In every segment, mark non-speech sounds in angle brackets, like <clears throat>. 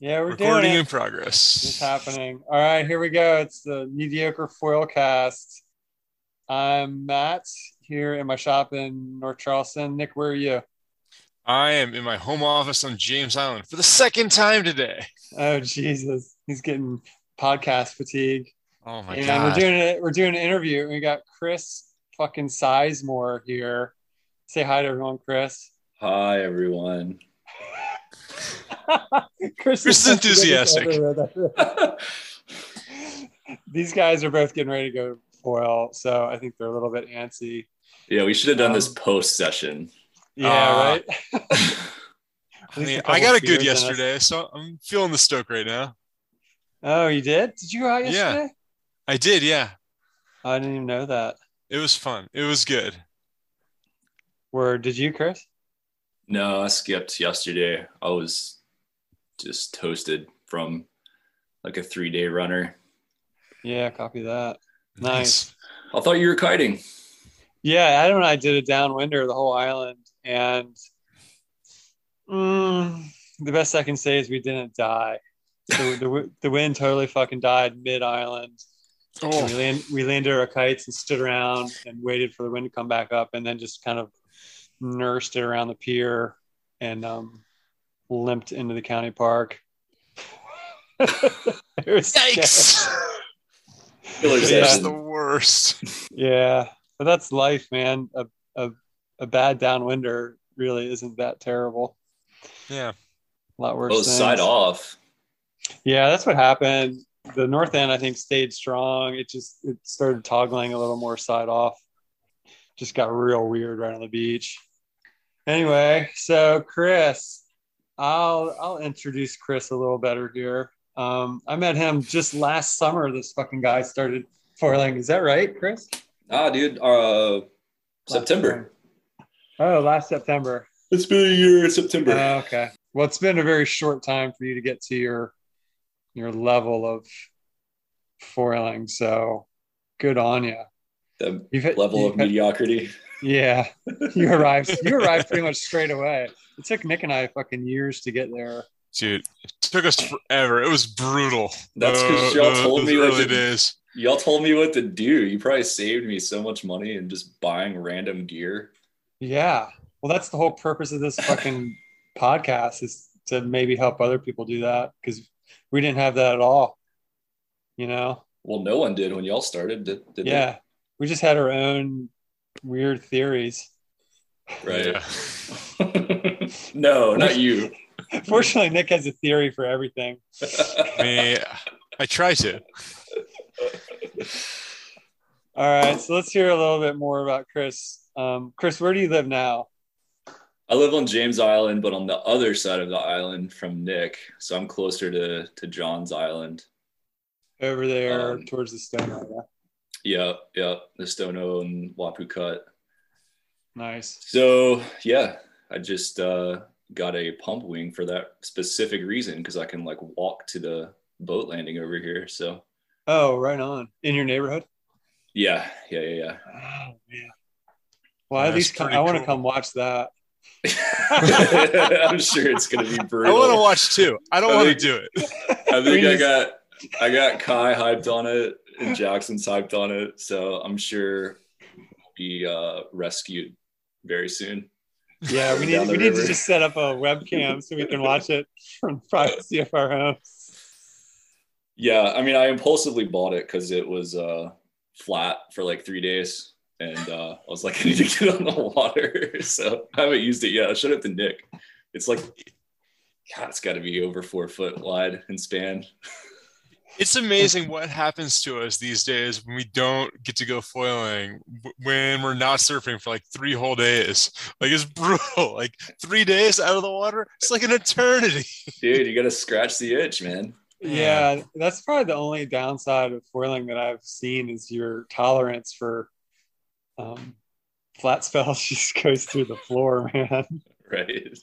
Yeah, we're Recording doing in progress. It's happening. All right, here we go. It's the mediocre foil cast. I'm Matt here in my shop in North Charleston. Nick, where are you? I am in my home office on James Island for the second time today. Oh Jesus, he's getting podcast fatigue. Oh my and god! we're doing it. We're doing an interview. We got Chris fucking Sizemore here. Say hi to everyone, Chris. Hi everyone. Chris, <laughs> Chris is enthusiastic. <laughs> These guys are both getting ready to go foil, so I think they're a little bit antsy. yeah, we should have done this Um, post session. Yeah, Ah. right. <laughs> I, mean, I got a good yesterday, so I'm feeling the stoke right now. Oh, you did? Did you go out Yeah. yesterday? I did, yeah. I didn't even know that. It was fun. It was good. Where did you, Chris? No, I skipped yesterday. I was just toasted from like a three day runner. Yeah, copy that. Nice. I thought you were kiting. Yeah, Adam and I did a downwinder the whole island, and mm, the best I can say is we didn't die. So <laughs> the the wind totally fucking died mid island. Oh, we, land, we landed our kites and stood around and waited for the wind to come back up, and then just kind of nursed it around the pier and um, limped into the county park. <laughs> it was scary. yikes! Killer Yeah. It's the worst. Yeah, but that's life, man. A, a, a bad downwinder really isn't that terrible. Yeah. A lot worse. Oh, things. side off. Yeah, that's what happened. The north end, I think, stayed strong. It just it started toggling a little more side off. Just got real weird right on the beach. Anyway, so Chris, I'll I'll introduce Chris a little better here. Um, I met him just last summer. This fucking guy started foiling. Is that right, Chris? Ah, dude. Uh, September. Oh, last September. It's been a year in September. Oh, okay. Well, it's been a very short time for you to get to your your level of foiling. So good on you. the You've hit, level of hit- mediocrity. Yeah, <laughs> you arrived. You arrived pretty much straight away. It took Nick and I fucking years to get there. Dude, it took us forever. It was brutal. That's 'cause Uh, y'all uh, told me, like, early the- days. Y'all told me what to do. You probably saved me so much money in just buying random gear. Yeah. Well, that's the whole purpose of this fucking <laughs> podcast is to maybe help other people do that because we didn't have that at all. You know. Well, no one did when y'all started, did, did they? Yeah. We just had our own weird theories. Right. Yeah. <laughs> no, not you. Fortunately, Nick has a theory for everything. I mean, I try to. All right, so let's hear a little bit more about Chris. Um, Chris, where do you live now? I live on James Island, but on the other side of the island from Nick. So I'm closer to, to John's Island. Over there Um, towards the Stono area. Yep, yeah, The Stono and Wappoo Cut. Nice. So yeah, I just uh, got a pump wing for that specific reason because I can like walk to the boat landing over here. So Oh, right on. In your neighborhood? yeah, yeah, yeah, yeah. Oh man. Well, at least come, I want to cool. come watch that. <laughs> I'm sure it's gonna be <laughs> brutal. I want to watch too. I don't want to do it. I think I <laughs> got I got Kai hyped on it and Jackson's hyped on it, so I'm sure we'll be uh, rescued very soon. Yeah, we need we need to just set up a webcam so we can watch it from privacy of our homes. Yeah, I mean, I impulsively bought it because it was uh, flat for like three days, and uh, I was like, <laughs> I need to get on the water, <laughs> so I haven't used it yet. I showed it to Nick. It's like, God, it's got to be over four foot wide and span. <laughs> It's amazing what happens to us these days when we don't get to go foiling, when we're not surfing for like three whole days. Like it's <laughs> brutal. Like three days out of the water, it's like an eternity. Dude, you got to scratch the itch, man. Yeah, that's probably the only downside of foiling that I've seen is your tolerance for um, flat spells <laughs> just goes through the floor, man. <laughs> Right.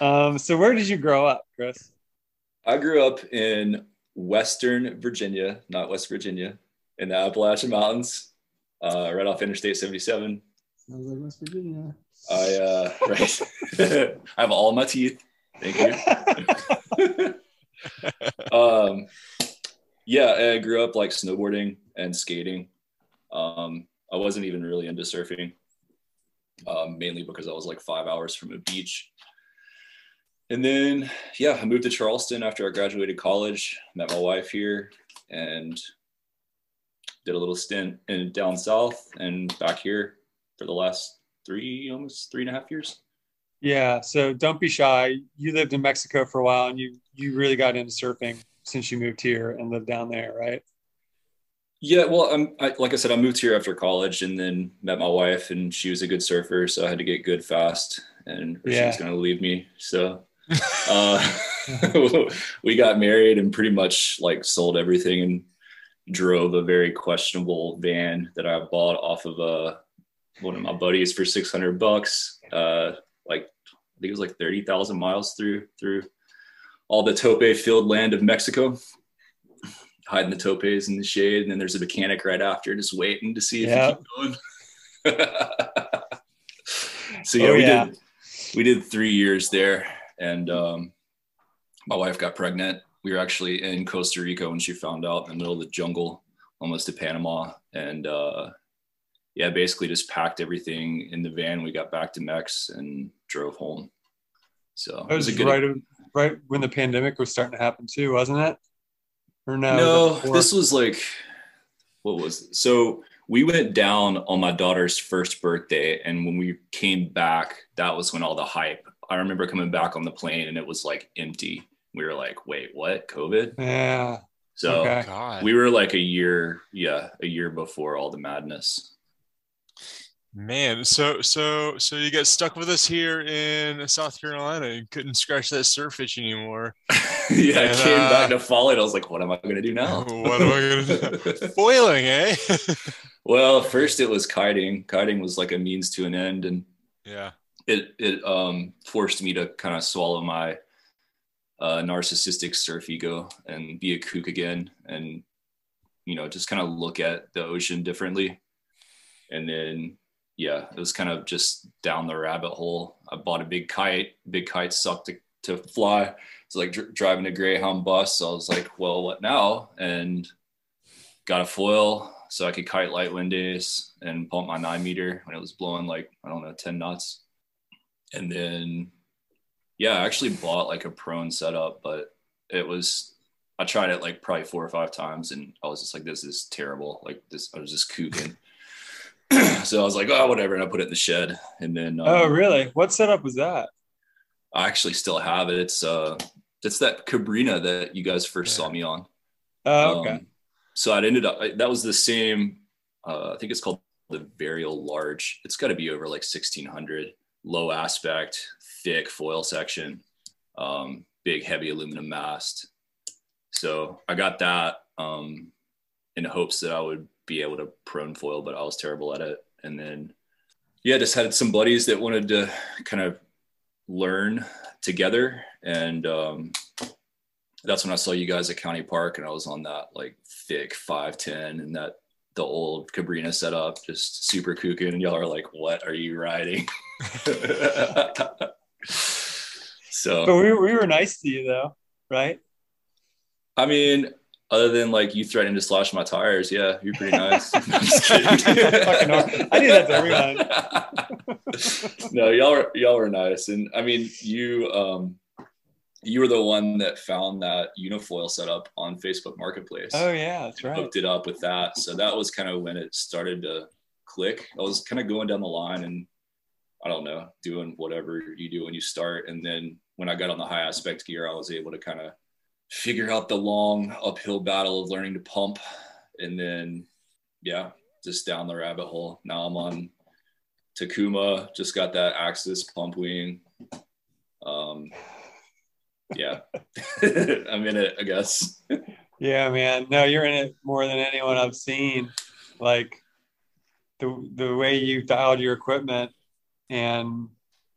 Um, so where did you grow up, Chris? I grew up in Western Virginia, not West Virginia, in the Appalachian Mountains, uh, right off Interstate 77. I was like West Virginia. I uh, <laughs> right. <laughs> I have all my teeth. Thank you. <laughs> um, yeah, I grew up like snowboarding and skating. Um, I wasn't even really into surfing, um, mainly because I was like five hours from a beach. And then, yeah, I moved to Charleston after I graduated college, met my wife here, and did a little stint in down south and back here for the last three, almost three and a half years. Yeah. So don't be shy. You lived in Mexico for a while and you you really got into surfing since you moved here and lived down there, right? Yeah, well, I'm I, like I said, I moved here after college and then met my wife, and she was a good surfer, so I had to get good fast, and yeah. she was going to leave me. So uh, <laughs> we got married and pretty much like sold everything and drove a very questionable van that I bought off of a uh, one of my buddies for 600 bucks. Uh, like I think it was like 30,000 miles through through all the tope field land of Mexico, hiding the topes in the shade, and then there's a mechanic right after, just waiting to see if yeah. you keep going. <laughs> so yeah, oh, we yeah. did we did three years there, and um, my wife got pregnant. We were actually in Costa Rica when she found out in the middle of the jungle, almost to Panama, and uh, yeah, basically just packed everything in the van. We got back to Mex and drove home. So that was, it was right, good, right when the pandemic was starting to happen too, wasn't it? Or no? No, this was like, what was it? So we went down on my daughter's first birthday. And when we came back, that was when all the hype, I remember coming back on the plane and it was like empty. We were like, wait, what? COVID? Yeah. So okay. we were like a year, yeah, a year before all the madness. Man, so so so you got stuck with us here in South Carolina and couldn't scratch that surf itch anymore. <laughs> yeah, and, I came uh, back to fall it. I was like, what am I gonna do now? <laughs> what am I gonna do? Foiling, <laughs> eh? well, first it was kiting. Kiting was like a means to an end, and yeah, it it um forced me to kind of swallow my uh, narcissistic surf ego and be a kook again, and you know just kind of look at the ocean differently, and then yeah, it was kind of just down the rabbit hole. I bought a big kite. Big kite sucked to, to fly. It's like dr- driving a Greyhound bus. So I was like, well, what now? And got a foil so I could kite light wind days and pump my nine meter when it was blowing like, I don't know, 10 knots. And then, yeah, I actually bought like a prone setup, but it was, I tried it like probably four or five times and I was just like, this is terrible. Like this, I was just kooking. <clears throat> so I was like, oh, whatever. And I put it in the shed. And then, um, oh, really? What setup was that? I actually still have it. It's, uh, it's that Cabrinha that you guys first saw me on. Oh, okay. Um, so I ended up, that was the same, uh, I think it's called the Varial Large. It's got to be over like 1600, low aspect, thick foil section, um, big, heavy aluminum mast. So I got that um, in hopes that I would be able to prone foil, but I was terrible at it. And then, yeah, just had some buddies that wanted to kind of learn together. And um, that's when I saw you guys at County Park, and I was on that like thick 510 and that the old Cabrinha setup, just super kooking. And y'all are like, what are you riding? <laughs> so, but we, we were nice to you though, right? I mean, other than like you threatening to slash my tires, yeah, you're pretty <laughs> nice. <laughs> I'm just kidding. I do that to everyone. <laughs> no, y'all are y'all were nice, and I mean you um you were the one that found that unifoil setup on Facebook Marketplace. Oh yeah, that's right. Hooked it up with that, so that was kind of when it started to click. I was kind of going down the line and I don't know, doing whatever you do when you start, and then when I got on the high aspect gear, I was able to kind of figure out the long uphill battle of learning to pump. And then yeah just down the rabbit hole. Now i'm on takuma just got that axis pump wing. Um yeah. <laughs> I'm in it i guess. Yeah man. No you're in it more than anyone i've seen. Like the the way you dialed your equipment and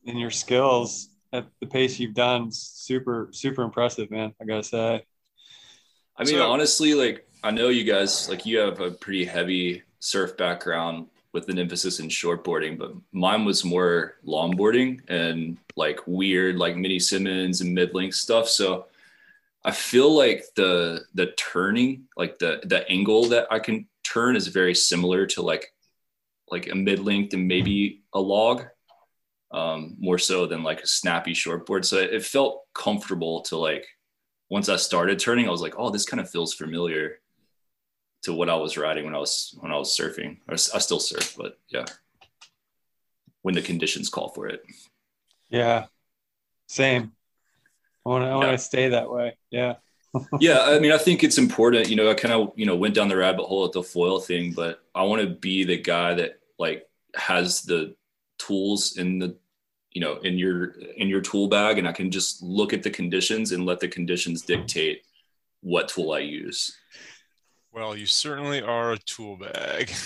and your skills at the pace you've done, super, super impressive, man. I gotta say. I mean, so, honestly, like I know you guys, like you have a pretty heavy surf background. with an emphasis in shortboarding, but mine was more longboarding and like weird like mini Simmons and mid length stuff. So I feel like the the turning, like the the angle that I can turn is very similar to like like a mid length and maybe a log, um, more so than like a snappy shortboard. So it felt comfortable to like once I started turning, I was like, oh, this kind of feels familiar to what I was riding when I was when I was surfing. I, I still surf, but yeah, when the conditions call for it. Yeah, same. I want to I want to Yeah. stay that way. Yeah. <laughs> yeah, I mean, I think it's important. You know, I kind of you know went down the rabbit hole at the foil thing, but I want to be the guy that like has the tools in the you know in your in your tool bag, and I can just look at the conditions and let the conditions dictate what tool I use. Well, you certainly are a tool bag. <laughs>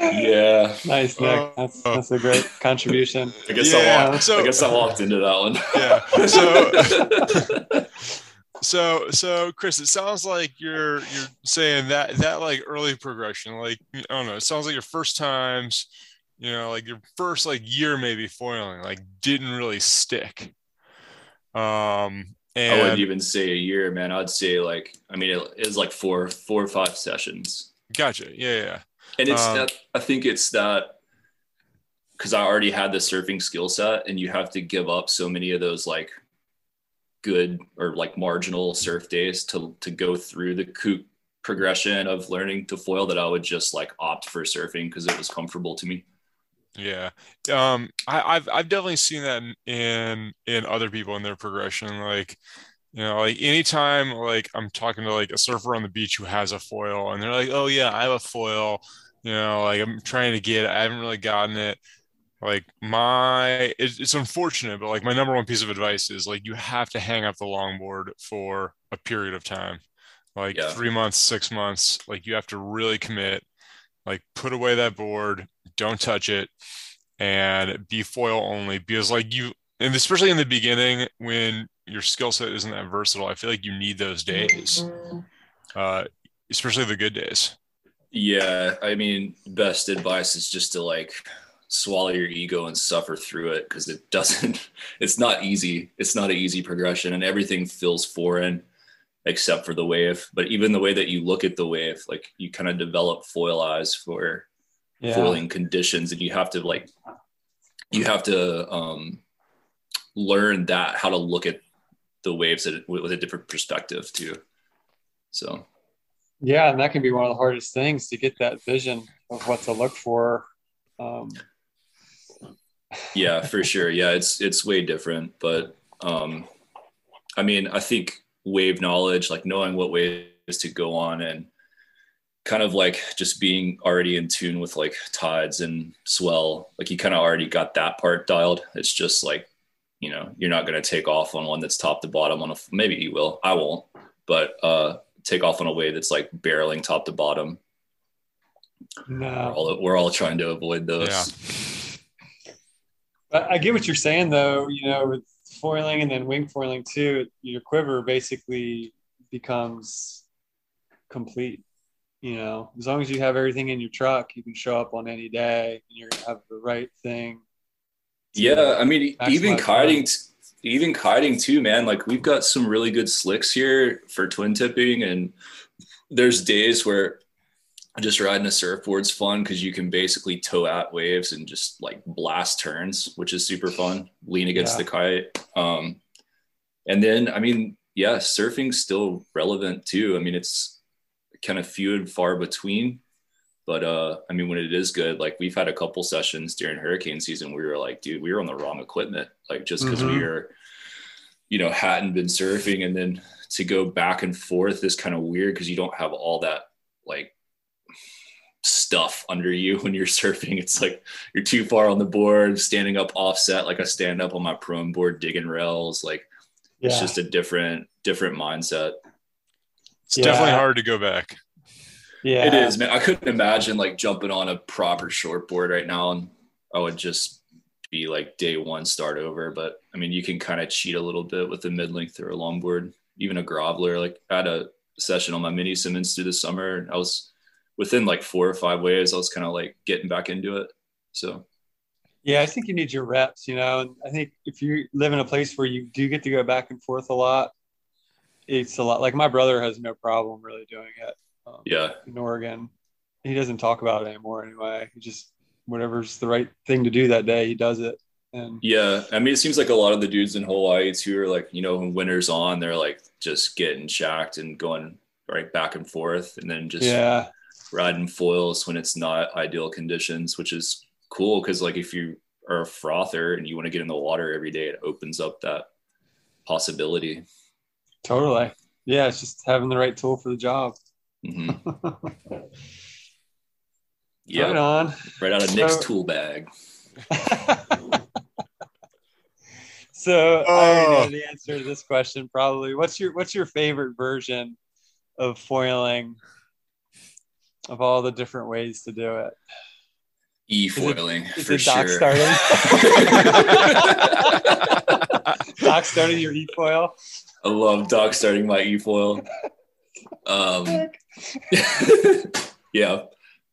yeah, Nice, Nick. Oh. That's that's a great contribution. I guess Yeah, I walked. so- I guess I walked into that one. Yeah. So, <laughs> <laughs> so, so, Chris, it sounds like you're you're saying that that like early progression, like I don't know, it sounds like your first times, you know, like your first like year maybe foiling, like didn't really stick. Um, I wouldn't even say a year, man. I'd say like, I mean, it, it was like four, four or five sessions, gotcha, yeah, yeah, and it's Um, that. I think it's that because I already had the surfing skill set, and you have to give up so many of those like good or like marginal surf days to to go through the coop progression of learning to foil that I would just like opt for surfing because it was comfortable to me. Yeah. Um, I, I've I've definitely seen that in, in in other people in their progression. Like, you know, like anytime like I'm talking to like a surfer on the beach who has a foil and they're like, Oh yeah, I have a foil, you know, like I'm trying to get it, I haven't really gotten it. Like my it's, it's unfortunate, but like my number one piece of advice is like you have to hang up the longboard for a period of time. Like Yeah. three months, six months, like you have to really commit, like put away that board, don't touch it and be foil only because like you and especially in the beginning when your skill set isn't that versatile i feel like you need those days uh especially the good days Yeah, I mean, best advice is just to like swallow your ego and suffer through it because it doesn't. <laughs> It's not easy. It's not an easy progression, and everything feels foreign except for the wave. But even the way that you look at the wave, like you kind of develop foil eyes for Yeah. foiling conditions, and you have to like you have to um, learn that how to look at the waves at, with a different perspective too. So. Yeah, and that can be one of the hardest things to get that vision of what to look for. Um, yeah for sure. Yeah it's it's way different but um i mean i think wave knowledge like knowing what waves to go on and kind of like just being already in tune with like tides and swell like you kind of already got that part dialed. It's just like you know you're not going to take off on one that's top to bottom on a maybe you will i won't but uh take off on a wave that's like barreling top to bottom. We're no, all, we're all trying to avoid those. Yeah. I get what you're saying though. You know, with foiling and then wing foiling too, your quiver basically becomes complete. You know, as long as you have everything in your truck, you can show up on any day and you're gonna have the right thing. Yeah, I mean, even kiting, even kiting too, man. Like we've got some really good slicks here for twin tipping, and there's days where just riding a surfboard's fun because you can basically tow at waves and just like blast turns, which is super fun. Lean against Yeah. the kite, um, and then I mean, yeah, surfing's still relevant too. I mean, it's kind of few and far between. But uh, I mean, when it is good, like we've had a couple sessions during hurricane season, we were like, dude, we were on the wrong equipment, like just because we Mhm. were, you know, hadn't been surfing, and then to go back and forth is kind of weird because you don't have all that like stuff under you when you're <laughs> surfing. It's like you're too far on the board, standing up offset, like I stand up on my prone board, digging rails. Like Yeah. it's just a different, different mindset. it's Yeah. definitely hard to go back yeah. It is, man. I couldn't imagine like jumping on a proper shortboard right now, and I would just be like day one start over. But I mean, you can kind of cheat a little bit with a mid length or a longboard, even a groveler. Like I had a session on my mini Simmons through the summer. and I was within like four or five waves. I was kind of like getting back into it. So yeah, I think you need your reps, you know, and I think if you live in a place where you do get to go back and forth a lot, it's a lot like my brother has no problem really doing it. Um, yeah. In Oregon, he doesn't talk about it anymore anyway. He just, whatever's the right thing to do that day, he does it. And yeah, I mean, it seems like a lot of the dudes in Hawaii too are like, you know, when winter's on, they're like just getting shacked and going right back and forth, and then just yeah, riding foils when it's not ideal conditions, which is cool because like if you are a frother and you want to get in the water every day, it opens up that possibility. Totally. Yeah, it's just having the right tool for the job. Mm-hmm. yeah, <laughs> right on. Right out of Nick's so, tool bag. <laughs> so oh. I know the answer to this question probably. What's your What's your favorite version of foiling? Of all the different ways to do it. E foiling is for it dock sure. starting? <laughs> dock starting your e foil. I love dock starting my e foil. Um, <laughs> yeah,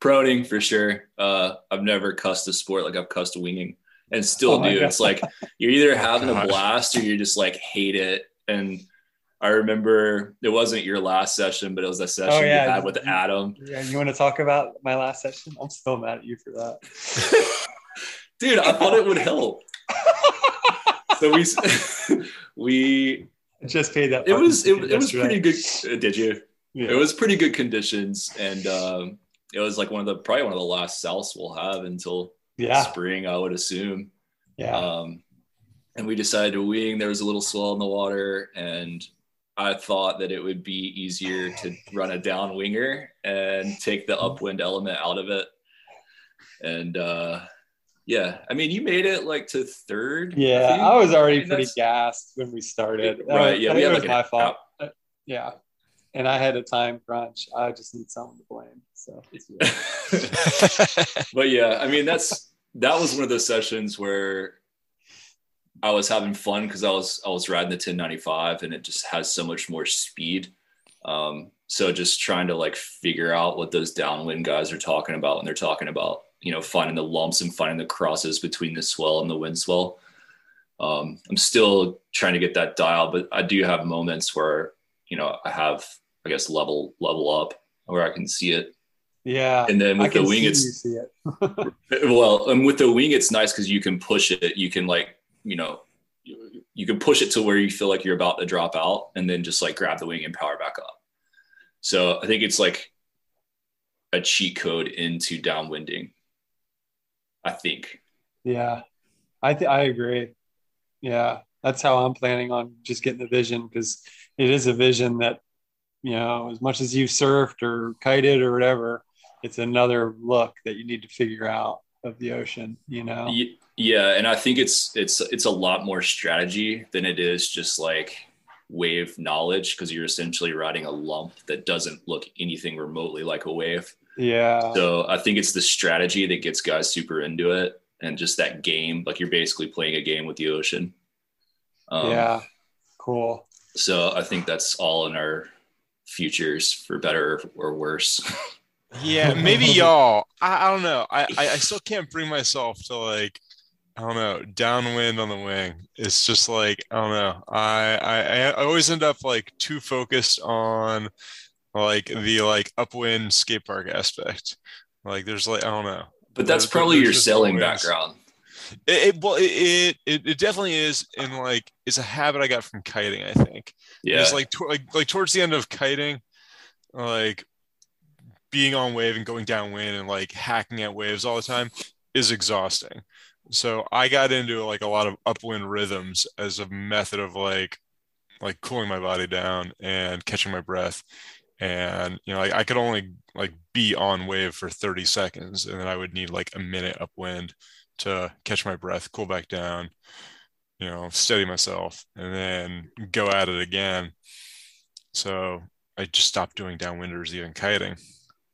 proning for sure. Uh, I've never cussed a sport like I've cussed winging, and still oh do. It's like you're either having a blast or you're just like hate it. And I remember it wasn't your last session, but it was a session oh, yeah. you had with Adam. Yeah, you want to talk about my last session? I'm still mad at you for that, <laughs> dude. I thought it would help. <laughs> so we <laughs> we just paid that. It was it, it was pretty good. Uh, did you? Yeah. It was pretty good conditions, and um, it was like one of the probably one of the last souths we'll have until yeah. spring, I would assume. Yeah. Um, and we decided to wing. There was a little swell in the water, and I thought that it would be easier to run a down winger and take the upwind element out of it. And uh, yeah, I mean, you made it like to third. Yeah, I, I was already I mean, pretty gassed when we started. Right. Was, yeah, we had like my fault. Out. Yeah, and I had a time crunch. I just need someone to blame. So, <laughs> but yeah, I mean, that's that was one of those sessions where I was having fun because I was I was riding the 1095 and it just has so much more speed. Um, so just trying to like figure out what those downwind guys are talking about when they're talking about you know finding the lumps and finding the crosses between the swell and the wind swell. Um, I'm still trying to get that dial, but I do have moments where you know I have I guess level level up where I can see it. Yeah. And then with the wing, it's it. <laughs> well, and with the wing, it's nice because you can push it. You can like you know, you, you can push it to where you feel like you're about to drop out and then just like grab the wing and power back up. So I think it's like a cheat code into downwinding. I think. Yeah, I th- I agree. Yeah, that's how I'm planning on just getting the vision because it is a vision that you know as much as you've surfed or kited or whatever, it's another look that you need to figure out of the ocean. You know. Yeah, and I think it's it's it's a lot more strategy than it is just like wave knowledge because you're essentially riding a lump that doesn't look anything remotely like a wave. Yeah. So I think it's the strategy that gets guys super into it and just that game. Like you're basically playing a game with the ocean. Um, yeah. Cool. So I think that's all in our futures for better or worse. <laughs> yeah, maybe y'all. I, I don't know. I, I, I still can't bring myself to like I don't know, downwind on the wing. It's just like I don't know. I, I I always end up like too focused on like the like upwind skate park aspect. Like there's like I don't know. But that's there's, probably there's your sailing background. It, it well it, it it definitely is and like it's a habit I got from kiting. I think. Yeah. It's like to, like like towards the end of kiting, like being on wave and going downwind and like hacking at waves all the time is exhausting so I got into like a lot of upwind rhythms as a method of like like cooling my body down and catching my breath. And you know, like I could only like be on wave for 30 seconds and then I would need like a minute upwind to catch my breath, cool back down, you know, steady myself, and then go at it again. So I just stopped doing downwinders, even kiting.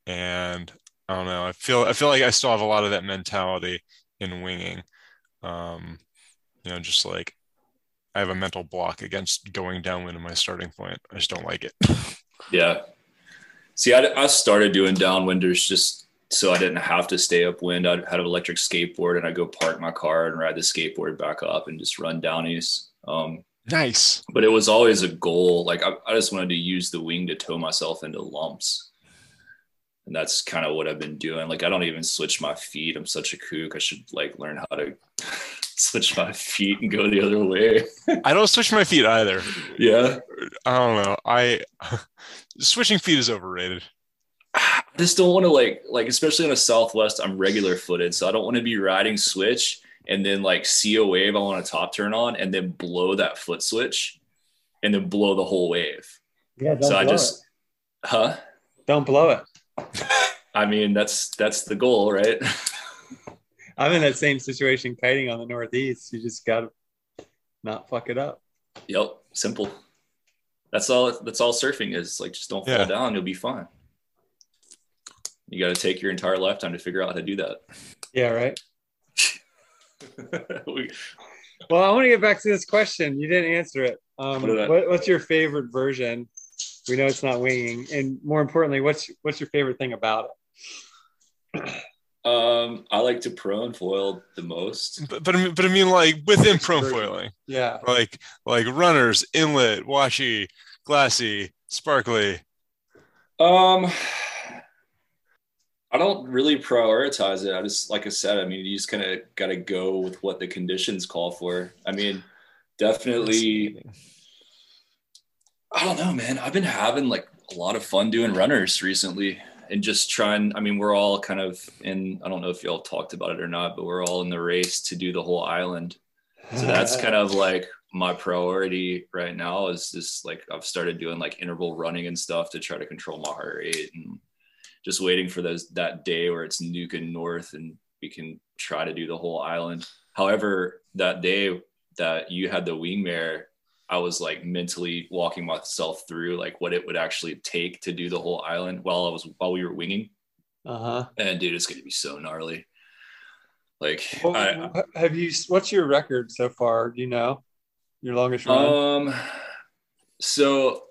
And I don't know. I feel I feel like I still have a lot of that mentality in winging. Um, you know, just like I have a mental block against going downwind in my starting point. I just don't like it. <laughs> Yeah. See, I, I started doing downwinders just so I didn't have to stay upwind. I had an electric skateboard and I'd go park my car and ride the skateboard back up and just run downies. Um, Nice. but it was always a goal. Like I, I just wanted to use the wing to tow myself into lumps. And that's kind of what I've been doing. Like I don't even switch my feet. I'm such a kook. I should like learn how to <laughs> switch my feet and go the other way. I don't switch my feet either. yeah. I don't know. I <laughs> switching feet is overrated. I just don't want to like like especially on a southwest i'm regular footed so i don't want to be riding switch and then like see a wave i want a top turn on and then blow that foot switch and then blow the whole wave Yeah, don't so i just it. huh don't blow it. I mean that's that's the goal right <laughs> I'm in that same situation kiting on the Northeast. You just gotta not fuck it up. yep simple that's all that's all surfing is like just don't fall down you'll be fine you got to take your entire lifetime to figure out how to do that Yeah, right. <laughs> We- Well, I want to get back to this question. You didn't answer it. Um, What I- what, what's your favorite version? We know it's not winging, and more importantly, what's what's your favorite thing about it? um i like to prone foil the most But but I mean, but I mean like within prone Version. foiling, Yeah, like like runners, inlet, washy, glassy, sparkly. Um, I don't really prioritize it. I just, like I said, I mean, you just kind of got to go with what the conditions call for. I mean, definitely, I don't know, man. I've been having like a lot of fun doing runners recently and just trying. I mean, we're all kind of in, I don't know if y'all talked about it or not, but we're all in the race to do the whole island. So <laughs> that's kind of like my priority right now is just like I've started doing like interval running and stuff to try to control my heart rate and just waiting for those that day where it's nuking north and we can try to do the whole island. However, that day that you had the wing mare, I was like mentally walking myself through like what it would actually take to do the whole island while I was while we were winging. Uh huh. And dude, it's gonna be so gnarly. Like I, have you? What's your record so far? Do you know your longest run? Um, so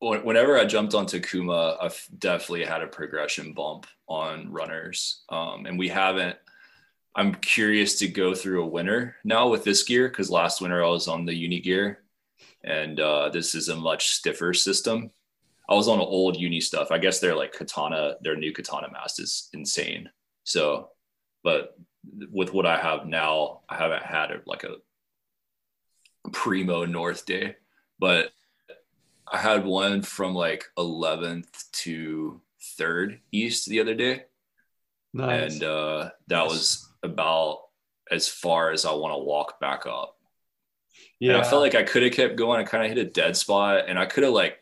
whenever I jumped onto Kuma, I've definitely had a progression bump on runners. Um, and we haven't, I'm curious to go through a winter now with this gear because last winter I was on the uni gear and uh, this is a much stiffer system. I was on old uni stuff. I guess their like katana, their new katana mast is insane. So, but with what I have now, I haven't had a, like a primo north day but i had one from like 11th to 3rd east the other day nice. and uh that was about as far as i want to walk back up yeah, and i felt like i could have kept going i kind of hit a dead spot and i could have like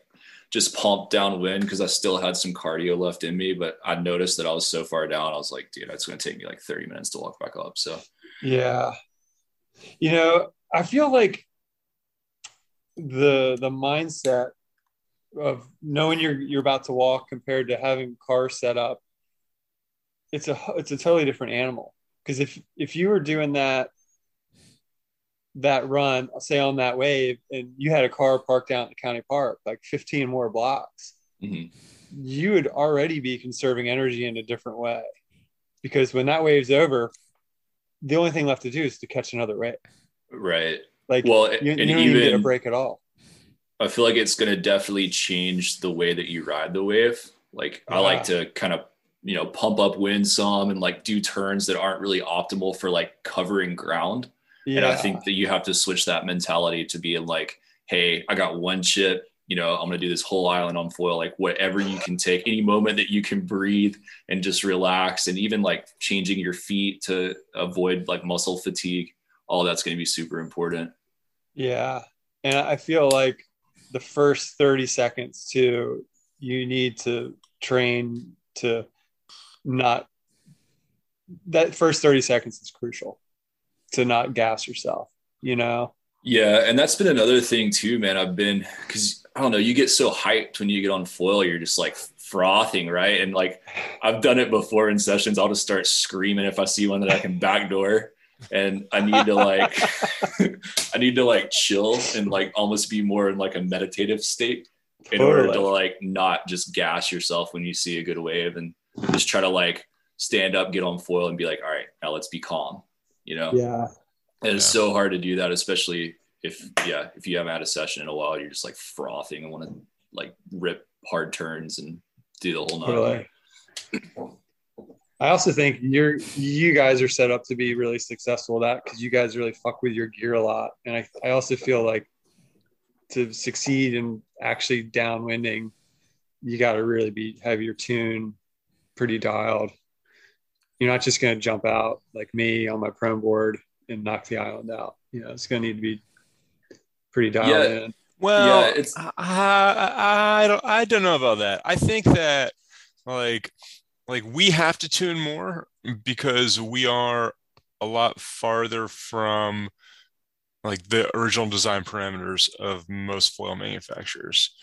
just pumped downwind because i still had some cardio left in me but i noticed that i was so far down i was like dude it's going to take me like 30 minutes to walk back up so Yeah. You know, I feel like the the mindset of knowing you're you're about to walk compared to having car set up, it's a it's a totally different animal. Because if if you were doing that that run, say on that wave, and you had a car parked out in the county park, like 15 more blocks, mhm. you would already be conserving energy in a different way. Because when that wave's over, the only thing left to do is to catch another wave. right Like well you, you and don't even get a break at all. I feel like it's going to definitely change the way that you ride the wave. Like I like to kind of, you know, pump up wind some and like do turns that aren't really optimal for like covering ground. Yeah. And I think that you have to switch that mentality to being like, hey, I got one chip, you know, I'm going to do this whole island on foil, like whatever you can take, any moment that you can breathe and just relax. And even like changing your feet to avoid like muscle fatigue, all that's going to be super important. Yeah. And I feel like the first 30 seconds too, you need to train to not that first 30 seconds is crucial to not gas yourself, you know? Yeah, and that's been another thing too, man. I've been because I don't know, you get so hyped when you get on foil, you're just like frothing, right? And like I've done it before in sessions. I'll just start screaming if I see one that I can backdoor, and I need to like, <laughs> I need to like chill and like almost be more in like a meditative state. in order to like not just gas yourself when you see a good wave and just try to like stand up, get on foil, and be like, all right, now let's be calm. You know, Yeah. and it's Yeah. so hard to do that, especially if yeah, if you haven't had a session in a while, you're just like frothing and want to like rip hard turns and do the whole nine. Totally. I also think you're you guys are set up to be really successful at that because you guys really fuck with your gear a lot. And I, I also feel like to succeed in actually downwinding, you gotta really be have your tune pretty dialed. You're not just gonna jump out like me on my prone board and knock the island out. You know, it's gonna need to be pretty dialed Yeah. in. Well, Yeah, it's- I, I, I don't I don't know about that. I think that like like we have to tune more because we are a lot farther from like the original design parameters of most foil manufacturers.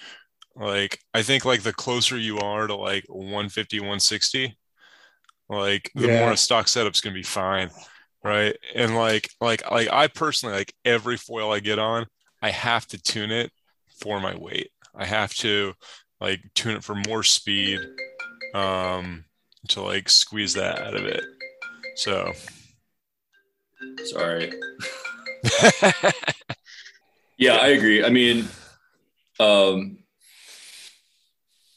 Like I think like the closer you are to like 150, 160, like the Yeah. more a stock setup's gonna be fine. Right. And like like like I personally like every foil I get on, I have to tune it for my weight. I have to like tune it for more speed um to like squeeze that out of it. So Sorry. <laughs> Yeah, I agree. I mean, um,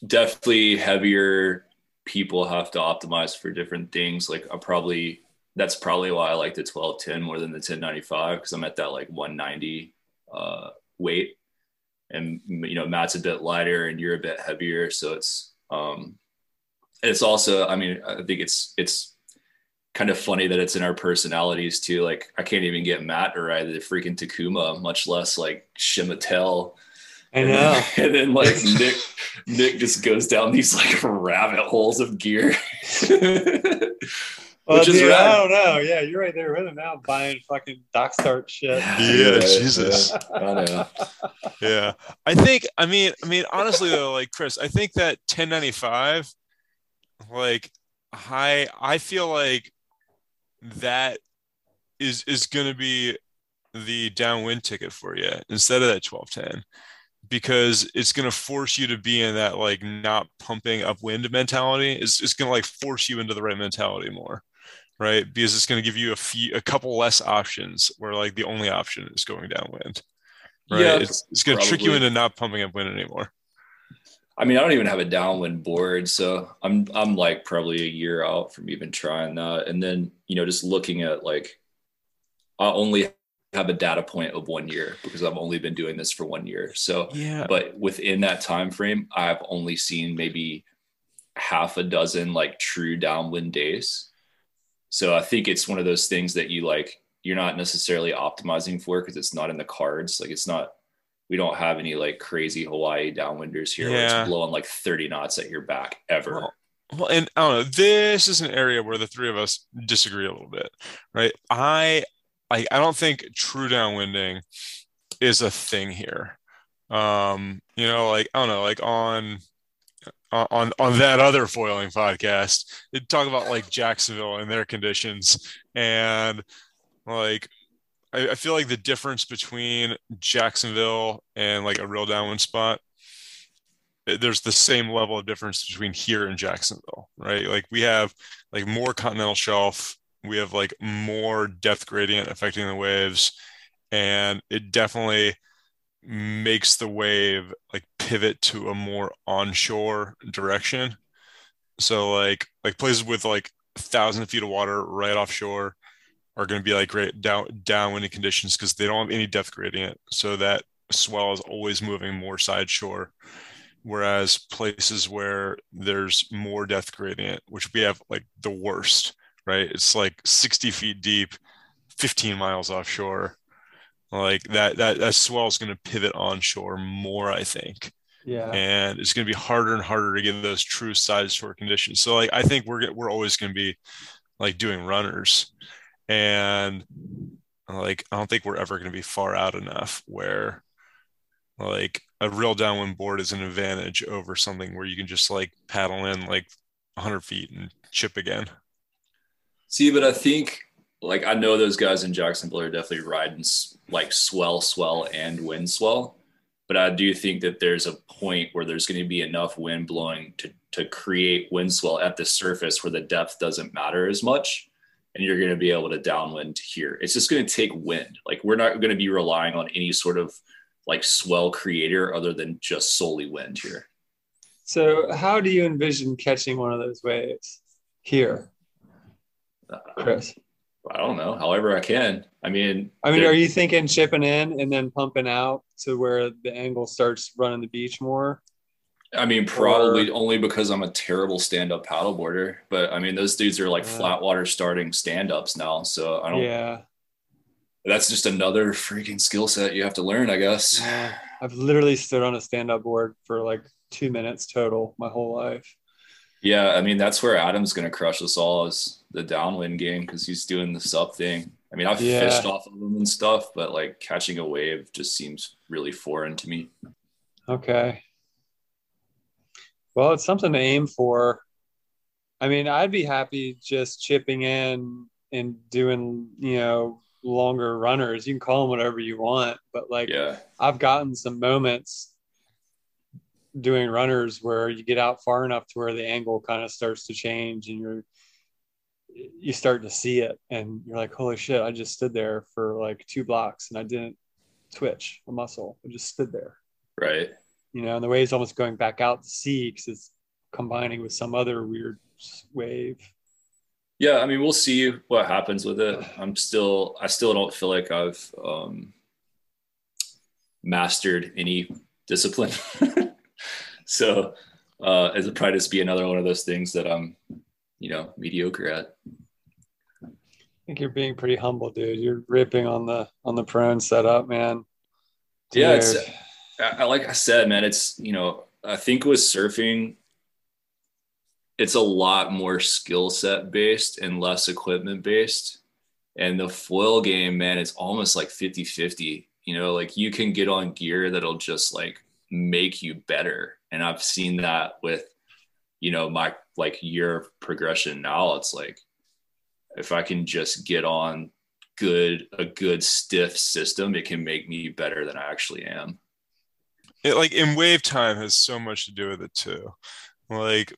definitely heavier people have to optimize for different things. Like I probably that's probably why I like the 1210 more than the 1095 because I'm at that like 190 uh, weight, and you know Matt's a bit lighter and you're a bit heavier, so it's um, it's also I mean I think it's it's kind of funny that it's in our personalities too. Like I can't even get Matt to ride the freaking Takuma, much less like Shimatel. I know. <laughs> And then like <laughs> Nick, Nick just goes down these like rabbit holes of gear. <laughs> Well, Which is dude, rad. I don't know. Yeah, you're right there with him now, buying fucking dock start shit. Yeah, Jesus. yeah, I know. yeah. I think I mean I mean honestly though, like Chris, I think that 1095 like I I feel like that is is gonna be the downwind ticket for you instead of that 1210 because it's going to force you to be in that like not pumping upwind mentality. It's, it's going to like force you into the right mentality more right? Because it's going to give you a few a couple less options where like the only option is going downwind right? Yeah, it's, it's going to trick you into not pumping upwind anymore. I mean, I don't even have a downwind board, so I'm I'm like probably a year out from even trying that. And then you know, just looking at like, I only have a data point of one year because I've only been doing this for one year. So, yeah but within that time frame, I've only seen maybe half a dozen like true downwind days. So I think it's one of those things that you like you're not necessarily optimizing for because it's not in the cards. Like it's not we don't have any like crazy Hawaii downwinders here where Yeah. it's blowing like 30 knots at your back ever. Well, Well, and I don't know. This is an area where the three of us disagree a little bit, right? I, I, I don't think true downwinding is a thing here. Um, you know, like I don't know, like on on on that other foiling podcast, they talk about like Jacksonville and their conditions, and like I, I feel like the difference between Jacksonville and like a real downwind spot there's the same level of difference between here and Jacksonville, right? Like we have like more continental shelf, we have like more depth gradient affecting the waves, and it definitely makes the wave like pivot to a more onshore direction. So like like places with like thousand feet of water right offshore are going to be like great down downwinding conditions because they don't have any depth gradient, so that swell is always moving more side shore whereas places where there's more depth gradient which we have like the worst right? It's like 60 feet deep 15 miles offshore. Like that that, that swell is going to pivot onshore more i think. Yeah. and it's going to be harder and harder to get those true side shore conditions. So like i think we're we're always going to be like doing runners. And like i don't think we're ever going to be far out enough where like a real downwind board is an advantage over something where you can just like paddle in like 100 feet and chip again. See, but I think like I know those guys in Jacksonville are definitely riding like swell, swell, and wind swell. but I do think that there's a point where there's going to be enough wind blowing to to create wind swell at the surface where the depth doesn't matter as much and you're going to be able to downwind here. It's just going to take wind. Like we're not going to be relying on any sort of like swell creator other than just solely wind here. So, how do you envision catching one of those waves here, Chris? I don't know. However, I can. I mean, I mean, are you thinking chipping in and then pumping out to where the angle starts running the beach more? I mean, probably or, only because I'm a terrible stand-up paddleboarder. But I mean, those dudes are like yeah. flat water starting stand-ups now, so I don't. Yeah. That's just another freaking skill set you have to learn, I guess. Yeah. I've literally stood on a stand-up board for like two minutes total my whole life. Yeah, I mean that's where Adam's gonna crush us all is the downwind game because he's doing the sub thing. I mean, I've yeah. fished off of him and stuff, but like catching a wave just seems really foreign to me. Okay. Well, it's something to aim for. I mean, I'd be happy just chipping in and doing, you know, longer runners. You can call them whatever you want, but like, yeah. I've gotten some moments doing runners where you get out far enough to where the angle kind of starts to change and you're you start to see it and you're like holy shit i just stood there for like two blocks and i didn't twitch a muscle i just stood there right you know, and the wave's almost going back out to sea because it's combining with some other weird wave. Yeah, I mean, we'll see what happens with it. I'm still, I still don't feel like I've um, mastered any discipline. <laughs> so uh, it'll probably just be another one of those things that I'm, you know, mediocre at. I think you're being pretty humble, dude. You're ripping on the on the prone setup, man. Dude. Yeah, it's I, like I said, man, it's you know, I think with surfing, it's a lot more skill set based and less equipment based. And the foil game, man, it's almost like 50 50. You know, like you can get on gear that'll just like make you better. And I've seen that with, you know, my like year progression now. It's like if I can just get on good, a good stiff system, it can make me better than I actually am it like in wave time has so much to do with it too like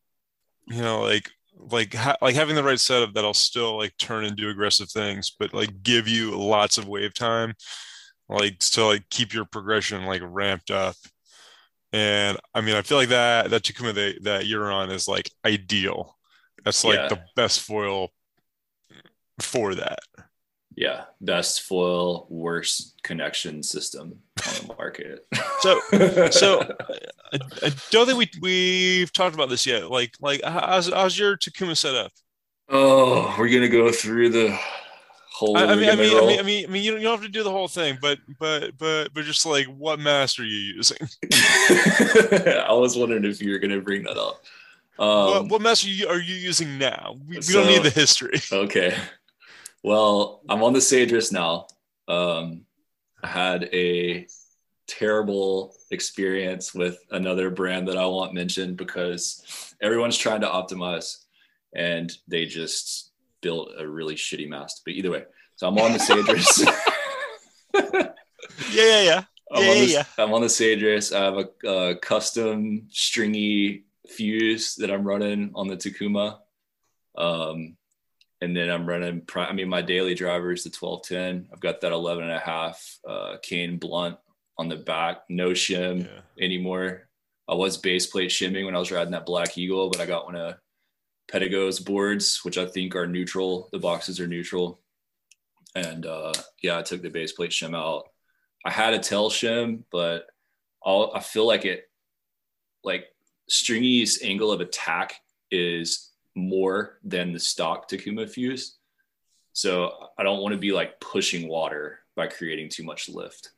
you know like like ha- like having the right setup that'll still like turn and do aggressive things but like give you lots of wave time like to like keep your progression like ramped up and i mean i feel like that that Takuma that, that you're on is like ideal that's like yeah. the best foil for that yeah, best foil, worst connection system on the market. <laughs> so, so <laughs> I, I, don't think we we've talked about this yet. Like, like how's how's your Takuma setup? Oh, we're gonna go through the whole. I, I mean, I mean, I mean, I mean, I mean, you don't, you don't have to do the whole thing, but but but but just like, what mask are you using? <laughs> <laughs> I was wondering if you were gonna bring that up. Um, what, what mask are you, are you using now? We, we don't need the history. <laughs> Okay. Well, I'm on the Sadris now. Um, I had a terrible experience with another brand that I won't mention because everyone's trying to optimize and they just built a really shitty mast. But either way, so I'm on the Sadris. <laughs> yeah, yeah, yeah. I'm, yeah, on the, yeah. I'm on the Sadris. I have a, a custom stringy fuse that I'm running on the Takuma. Um, and then I'm running. I mean, my daily driver is the 1210. I've got that 11 and a half uh, cane blunt on the back. No shim yeah. anymore. I was base plate shimming when I was riding that Black Eagle, but I got one of Pedegos boards, which I think are neutral. The boxes are neutral, and uh, yeah, I took the base plate shim out. I had a tail shim, but I'll, I feel like it, like Stringy's angle of attack is more than the stock Takuma fuse. So I don't want to be like pushing water by creating too much lift.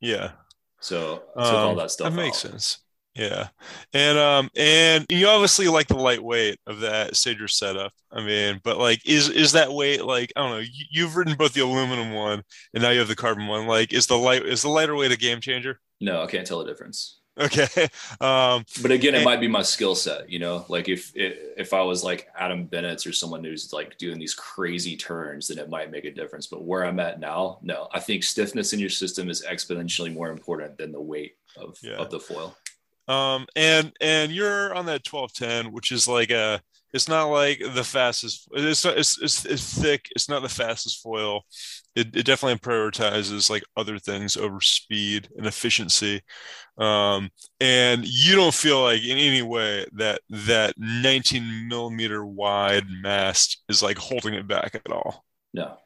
Yeah. So I took um, all that stuff. That makes out. sense. Yeah. And um and you obviously like the lightweight of that Sadris setup. I mean, but like is is that weight like I don't know, you, you've ridden both the aluminum one and now you have the carbon one. Like is the light is the lighter weight a game changer? No, I can't tell the difference. Okay. <laughs> Um, but again, it And- might be my skill set, you know. Like if if I was like Adam Bennett or someone who's like doing these crazy turns, then it might make a difference. But where I'm at now, no. I think stiffness in your system is exponentially more important than the weight of Yeah. of the foil. Um, and and you're on that twelve ten, which is like a. It's not like the fastest. It's not. It's it's, it's thick. It's not the fastest foil. It, it definitely prioritizes like other things over speed and efficiency. Um, and you don't feel like in any way that that 19 millimeter wide mast is like holding it back at all. No,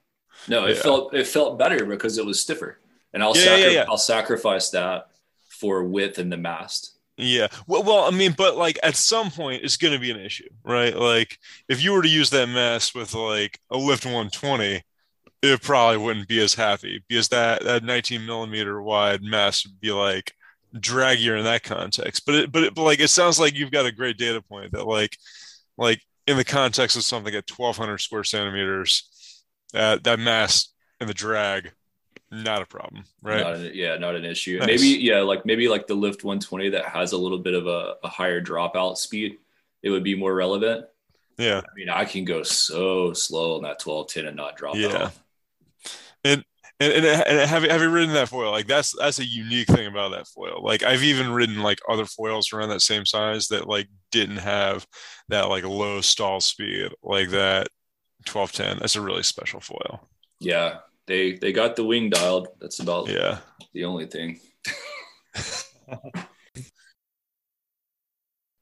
no. It Yeah. felt it felt better because it was stiffer, and I'll Yeah, sacri- yeah, yeah. I'll sacrifice that for width in the mast. Yeah. Well, well, I mean, but like at some point it's going to be an issue, right? Like if you were to use that mast with like a lift 120, it probably wouldn't be as happy because that that 19 millimeter wide mast would be like draggier in that context. But it, but it, but like it sounds like you've got a great data point that like like in the context of something at 1200 square centimeters, uh, that mass and the drag, not a problem, right? Not an, yeah, not an issue. Nice. Maybe yeah, like maybe like the lift 120 that has a little bit of a, a higher dropout speed, it would be more relevant. yeah. I mean, I can go so slow on that 1210 and not drop Yeah. off. And and, and, and have, you- have you ridden that foil? Like that's that's a unique thing about that foil. Like I've even ridden like other foils around that same size that like didn't have that like low stall speed like that 1210. That's a really special foil. Yeah, they they got the wing dialed. That's about Yeah. the only thing.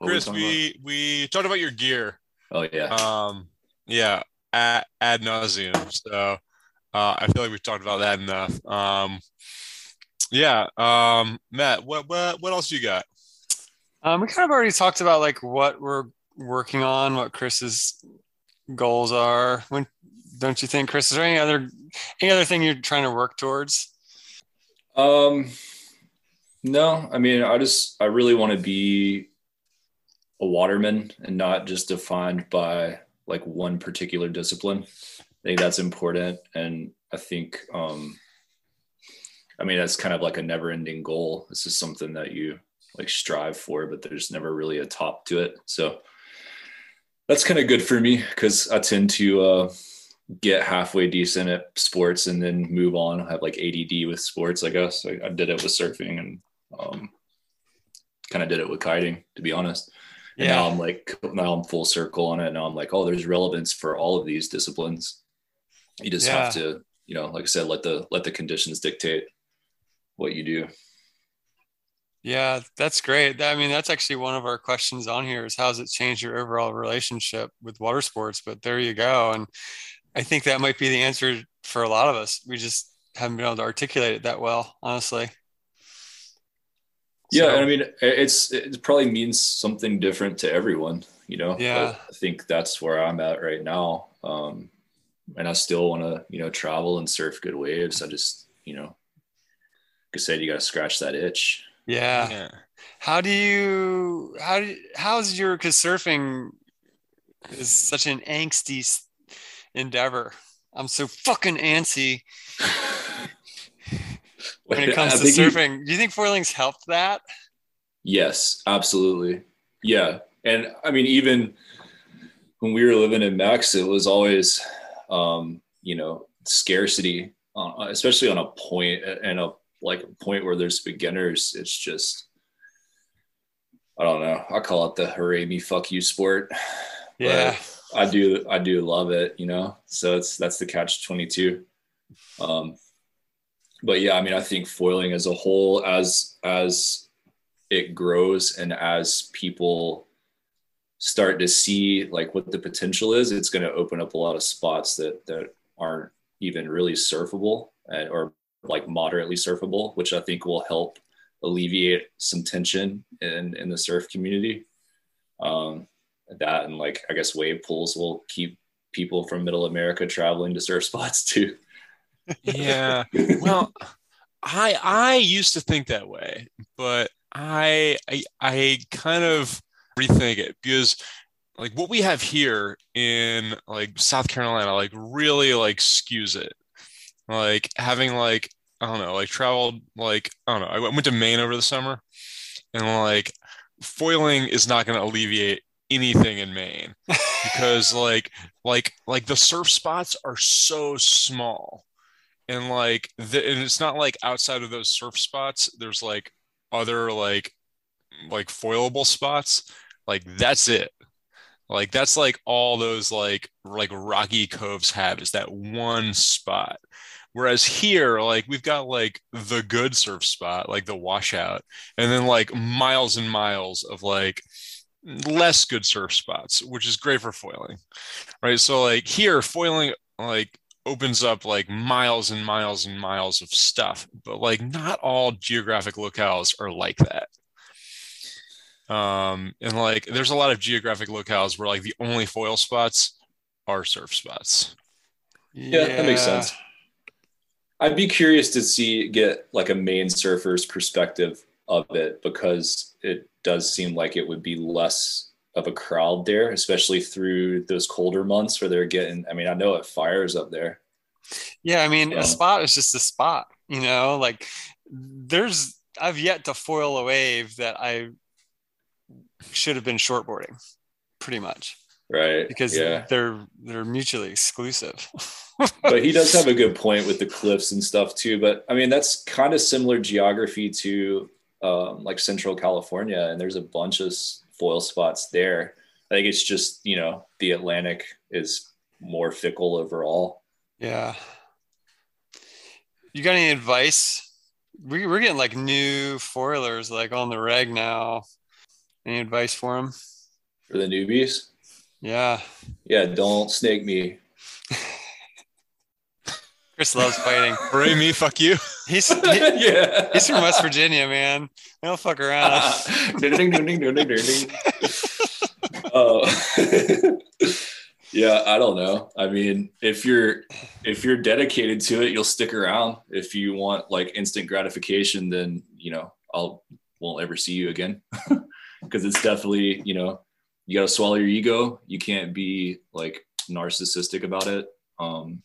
Chris, talking about? we we talked about your gear. Oh yeah. Um yeah, ad, ad nauseum. So uh, I feel like we've talked about that enough. Um yeah, um Matt, what what what else you got? Um, we kind of already talked about like what we're working on, what Chris's goals are. When don't you think, Chris? Is there any other any other thing you're trying to work towards? Um, no, I mean, I just I really want to be a waterman and not just defined by like one particular discipline. I think that's important, and I think, um, I mean, that's kind of like a never-ending goal. This is something that you like strive for, but there's never really a top to it. So that's kind of good for me because I tend to uh, get halfway decent at sports and then move on. I have like ADD with sports, I guess. I, I did it with surfing and um, kind of did it with kiting, to be honest. And now I'm like, now I'm full circle on it. Now I'm like, oh, there's relevance for all of these disciplines. You just have to, you know, like I said, let the let the conditions dictate what you do. Yeah, that's great. I mean, that's actually one of our questions on here is how's it changed your overall relationship with water sports? But there you go. And I think that might be the answer for a lot of us. We just haven't been able to articulate it that well, honestly. Yeah, So- and I mean, it's it probably means something different to everyone, you know. Yeah. I think that's where I'm at right now. Um, and I still want to, you know, travel and surf good waves. I just, you know, like I said, you got to scratch that itch. Yeah. Yeah. How do you how do how's your because surfing is such an angsty endeavor. I'm so fucking antsy <laughs> when it comes I to think you- surfing. Do you think foiling's helped that? Yes, absolutely. Yeah. And I mean, even when we were living in Mex, it was always, um, you know, scarcity, uh, especially on a point and a like a point where there's beginners. It's just, I don't know. I call it the hooray me fuck you sport. <sighs> Yeah. But I do, I do love it, you know? So it's, that's the catch 22. Um, but yeah, I mean, I think foiling as a whole, as, as it grows and as people start to see like what the potential is, it's going to open up a lot of spots that, that aren't even really surfable and, or like moderately surfable, which I think will help alleviate some tension in, in the surf community. Um, that and like, I guess wave pools will keep people from middle America traveling to surf <laughs> spots too. Yeah. Well, I I used to think that way, but I I, I kind of rethink it because like what we have here in like South Carolina like really like skews it. Like having like I don't know, like traveled like I don't know, I went to Maine over the summer and like foiling is not going to alleviate anything in Maine <laughs> because like like like the surf spots are so small and like the, and it's not like outside of those surf spots there's like other like like foilable spots like that's it. Like that's like all those like like rocky coves have is that one spot whereas here like we've got like the good surf spot like the washout and then like miles and miles of like less good surf spots which is great for foiling right? So like here foiling like opens up like miles and miles and miles of stuff but like not all geographic locales are like that. Um and like there's a lot of geographic locales where like the only foil spots are surf spots. Yeah, that makes sense i'd be curious to see get like a Maine surfer's perspective of it because it does seem like it would be less of a crowd there, especially through those colder months where they're getting. I mean, I know it fires up there. Yeah, I mean, a spot is just a spot. You know, like there's I've yet to foil a wave that I should have been shortboarding, pretty much. Right. Because yeah. they're they're mutually exclusive. <laughs> but he does have a good point with the cliffs and stuff too. But I mean, that's kind of similar geography to um, like Central California, and there's a bunch of foil spots there. I think it's just you know the Atlantic is more fickle overall. Yeah. You got any advice? We, we're getting like new foilers like on the reg now. Any advice for them? For the newbies? Yeah. Yeah, don't snake me. Chris loves fighting. <laughs> Ray me, fuck you. He's <laughs> he, yeah. He's from West Virginia, man. They don't fuck around. <laughs> uh, yeah, I don't know. I mean, if you're if you're dedicated to it, you'll stick around. If you want like instant gratification, then you know I'll won't ever see you again because it's definitely you know you got to swallow your ego. You can't be like narcissistic about it. Um,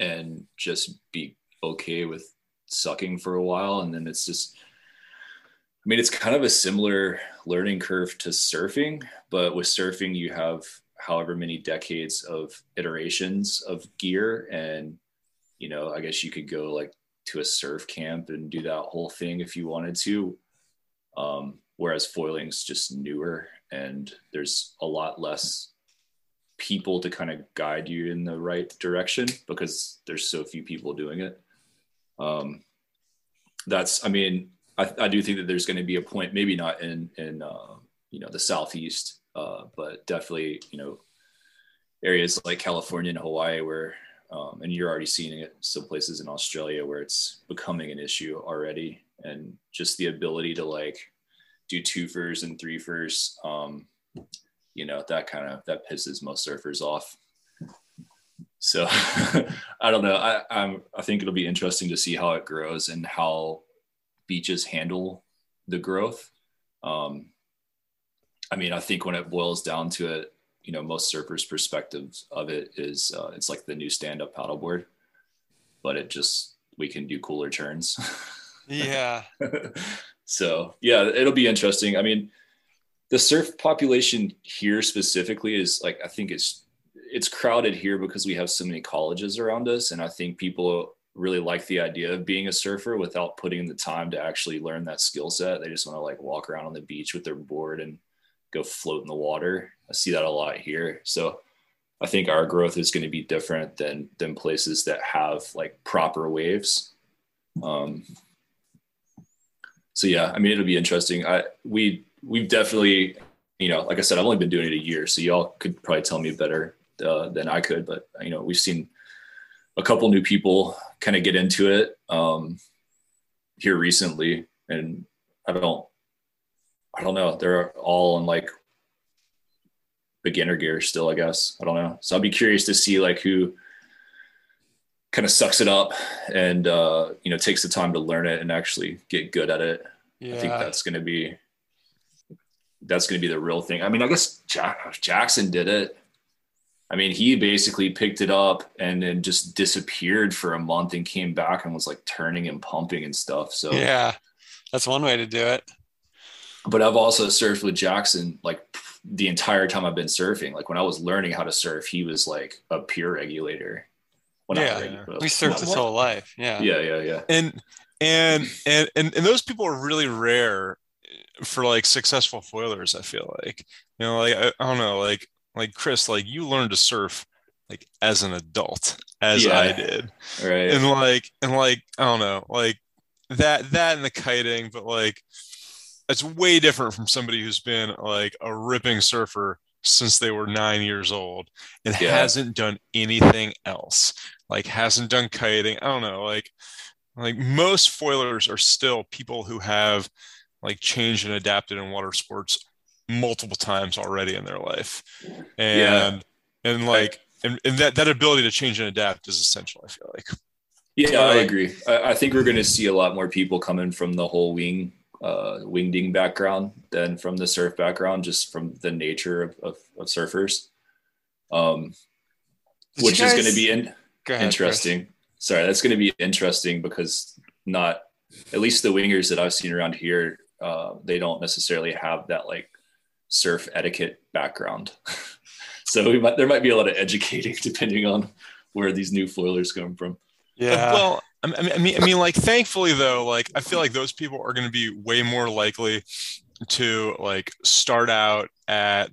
and just be okay with sucking for a while and then it's just i mean it's kind of a similar learning curve to surfing but with surfing you have however many decades of iterations of gear and you know i guess you could go like to a surf camp and do that whole thing if you wanted to um, whereas foiling's just newer and there's a lot less people to kind of guide you in the right direction because there's so few people doing it. Um, that's, I mean, I, I do think that there's going to be a point, maybe not in, in, uh, you know, the Southeast, uh, but definitely, you know, areas like California and Hawaii where, um, and you're already seeing it some places in Australia where it's becoming an issue already. And just the ability to like do two furs and three furs, um, you know that kind of that pisses most surfers off. So <laughs> i don't know. I I'm, i think it'll be interesting to see how it grows and how beaches handle the growth. Um i mean i think when it boils down to it you know most surfers perspective of it is uh, it's like the new stand-up paddleboard but it just we can do cooler turns. <laughs> Yeah <laughs> so yeah it'll be interesting i mean the surf population here specifically is like I think it's it's crowded here because we have so many colleges around us, and I think people really like the idea of being a surfer without putting the time to actually learn that skill set. They just want to like walk around on the beach with their board and go float in the water. I see that a lot here. So I think our growth is going to be different than than places that have like proper waves. Um, so yeah, I mean it'll be interesting. I we we've definitely, you know, like I said, I've only been doing it a year, so y'all could probably tell me better uh, than I could. But you know, we've seen a couple new people kind of get into it um, here recently, and I don't, I don't know. They're all in like beginner gear still, I guess. I don't know. So I'll be curious to see like who kind of sucks it up and uh, you know takes the time to learn it and actually get good at it. Yeah. I think that's going to be that's going to be the real thing. I mean, I guess Jack, Jackson did it. I mean, he basically picked it up and then just disappeared for a month and came back and was like turning and pumping and stuff. So yeah, that's one way to do it. but I've also surfed with Jackson like the entire time I've been surfing. Like when I was learning how to surf, he was like a peer regulator. Well, not Yeah, regu- but- We surfed his whole life. Yeah. Yeah, yeah, yeah. and and and and, and those people are really rare eh, for like successful foilers i feel like you know like I, I don't know like like chris like you learned to surf like as an adult as i did Right. and like and like i don't know like that that and the kiting but like it's way different from somebody who's been like a ripping surfer since they were nine years old and Yeah. hasn't done anything else like hasn't done kiting i don't know like like most foilers are still people who have like changed and adapted in water sports multiple times already in their life and Yeah. and like and, and that that ability to change and adapt is essential i feel like Yeah, I agree. I, I think we're going to see a lot more people coming from the whole wing, uh, wingding background than from the surf background, just from the nature of, of, of surfers. Um, Did which you is going to be in, Go ahead, Chris. interesting. Sorry, that's going to be interesting because not at least the wingers that I've seen around here, uh, they don't necessarily have that like surf etiquette background. <laughs> so we might, there might be a lot of educating <laughs> depending on where these new foilers come from. Yeah. well I mean, I mean, like, thankfully, though, like, I feel like those people are going to be way more likely to like start out at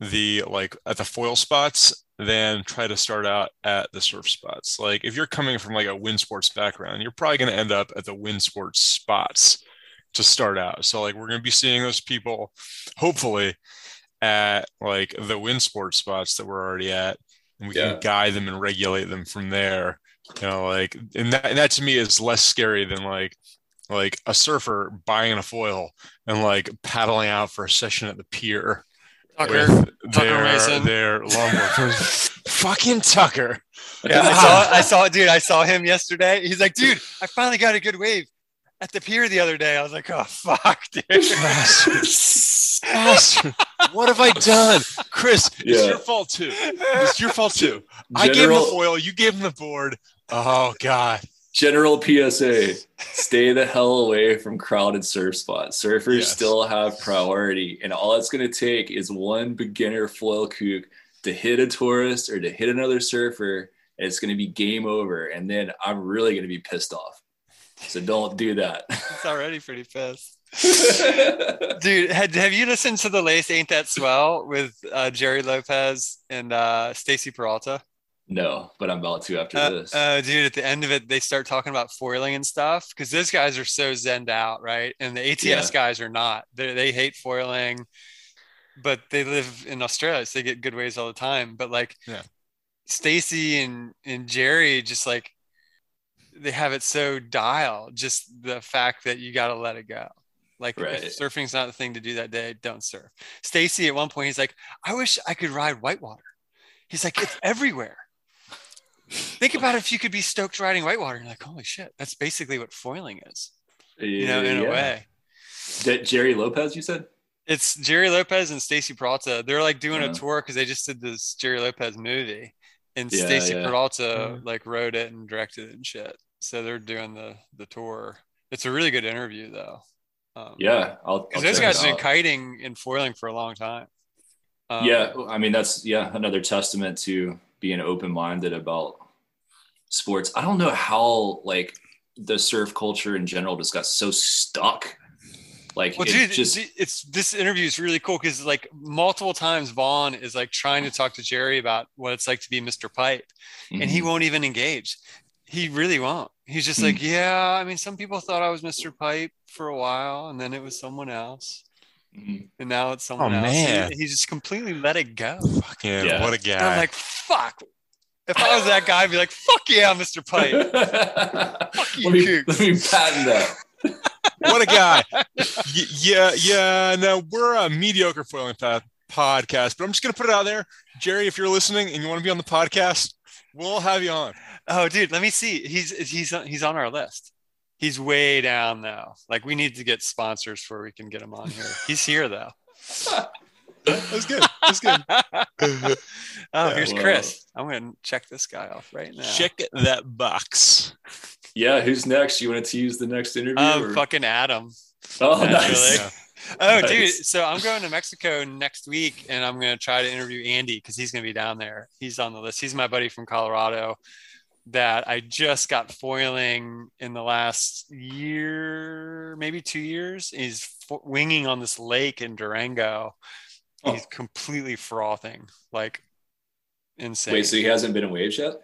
the like at the foil spots than try to start out at the surf spots. Like, if you're coming from like a wind sports background, you're probably going to end up at the wind sports spots to start out. So, like, we're going to be seeing those people, hopefully, at like the wind sports spots that we're already at, and we Yeah. can guide them and regulate them from there you know like and that, and that to me is less scary than like like a surfer buying a foil and like paddling out for a session at the pier Tucker. with Tucker their, Mason. their longboard <laughs> fucking tucker Yeah, I saw, I saw, dude. I saw him yesterday. He's like, dude, I finally got a good wave at the pier the other day. I was like, oh fuck, dude. Bastard. what have i done chris it's your fault too it's your fault too i gave him the foil you gave him the board oh god general PSA: Stay the hell away from crowded surf spots. Surfers Yes. still have priority, and all it's going to take is one beginner foil kook to hit a tourist or to hit another surfer, and it's going to be game over. And then I'm really going to be pissed off. So don't do that. It's already pretty pissed. <laughs> Dude, had, have you listened to the latest Ain't That Swell with uh, Gerry Lopez and uh, Stacy Peralta? No, but I'm about to after Uh, this. uh, dude, at the end of it, they start talking about foiling and stuff because those guys are so zenned out, right? And the ATS Yeah. guys are not. They they hate foiling, but they live in Australia, so they get good waves all the time. But like, Yeah. Stacy and and Gerry just like they have it so dialed. Just the fact that you got to let it go. Like Right. if surfing's not the thing to do that day, don't surf. Stacy at one point he's like, I wish I could ride whitewater. He's like, it's everywhere. Think about if you could be stoked riding whitewater. You're like, holy shit, that's basically what foiling is, you know, in a way. That Gerry Lopez, you said? It's Gerry Lopez and Stacy Peralta. They're like doing Yeah. a tour because they just did this Gerry Lopez movie, and Yeah, Stacy yeah. Peralta like wrote it and directed it and shit. So they're doing the the tour. It's a really good interview though. Um, Yeah, I'll. I'll because those guys have been kiting and foiling for a long time. Um, yeah, I mean that's yeah another testament to being open minded about sports. I don't know how like the surf culture in general just got so stuck. Like Well, dude, just it's, this interview is really cool because like multiple times Vaughan is like trying to talk to Gerry about what it's like to be Mr. Pipe, and he Mhm. won't even engage. He really won't. He's just Hmm. like, yeah. I mean, some people thought I was Mr. Pipe for a while, and then it was someone else. Mm-hmm. and now it's someone Oh, else. man. He, he just completely let it go. fucking Yeah. what a And guy I'm like, fuck. If I was that guy, I'd be like, fuck yeah, Mr. Pipe. <laughs> you, let, me, Cook. let me patent that. <laughs> what a guy. Yeah, yeah. Now we're a mediocre foiling pa- podcast, but I'm just gonna put it out there, Gerry. If you're listening and you want to be on the podcast, we'll have you on. Oh, dude, let me see. He's he's he's on our list. He's way down though. Like we need to get sponsors before we can get him on here. He's here though. That's good. That's good. <laughs> oh, here's Wow. Chris. I'm gonna check this guy off right now. Check that box. Yeah, who's next? You want to use the next interview? Um, or- fucking Adam. oh, naturally. nice. Yeah. Oh, Nice. dude. So I'm going to Mexico next week and I'm going to try to interview Andy because he's going to be down there. He's on the list. He's my buddy from Colorado that I just got foiling in the last year, maybe two years. He's fo- winging on this lake in Durango. Oh. He's completely frothing, like insane. Wait, so he hasn't been in waves yet?